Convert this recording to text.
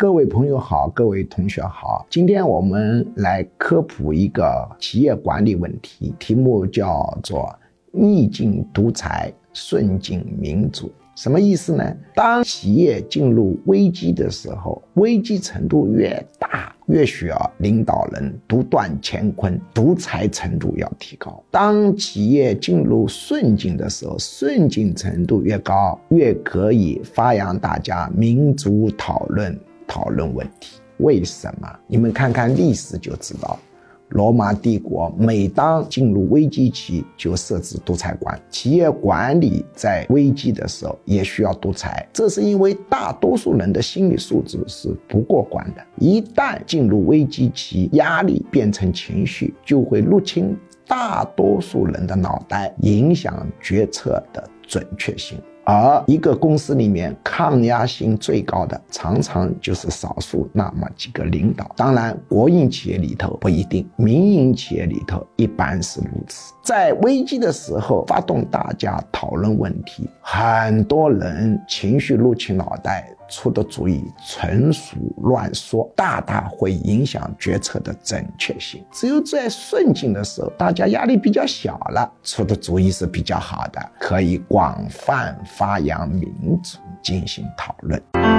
各位朋友好，各位同学好，今天我们来科普一个企业管理问题，题目叫做逆境独裁，顺境民主。什么意思呢？当企业进入危机的时候，危机程度越大，越需要领导人独断乾坤，独裁程度要提高；当企业进入顺境的时候，顺境程度越高，越可以发扬大家民主讨论。讨论问题，为什么？你们看看历史就知道，罗马帝国每当进入危机期，就设置独裁官。企业管理在危机的时候也需要独裁，这是因为大多数人的心理素质是不过关的。一旦进入危机期，压力变成情绪，就会入侵大多数人的脑袋，影响决策的准确性。而一个公司里面抗压性最高的，常常就是少数那么几个领导。当然，国营企业里头不一定，民营企业里头一般是如此。在危机的时候发动大家讨论问题，很多人情绪入侵脑袋。出的主意纯属乱说，大大会影响决策的准确性。只有在顺境的时候，大家压力比较小了，出的主意是比较好的，可以广泛发扬民主，进行讨论。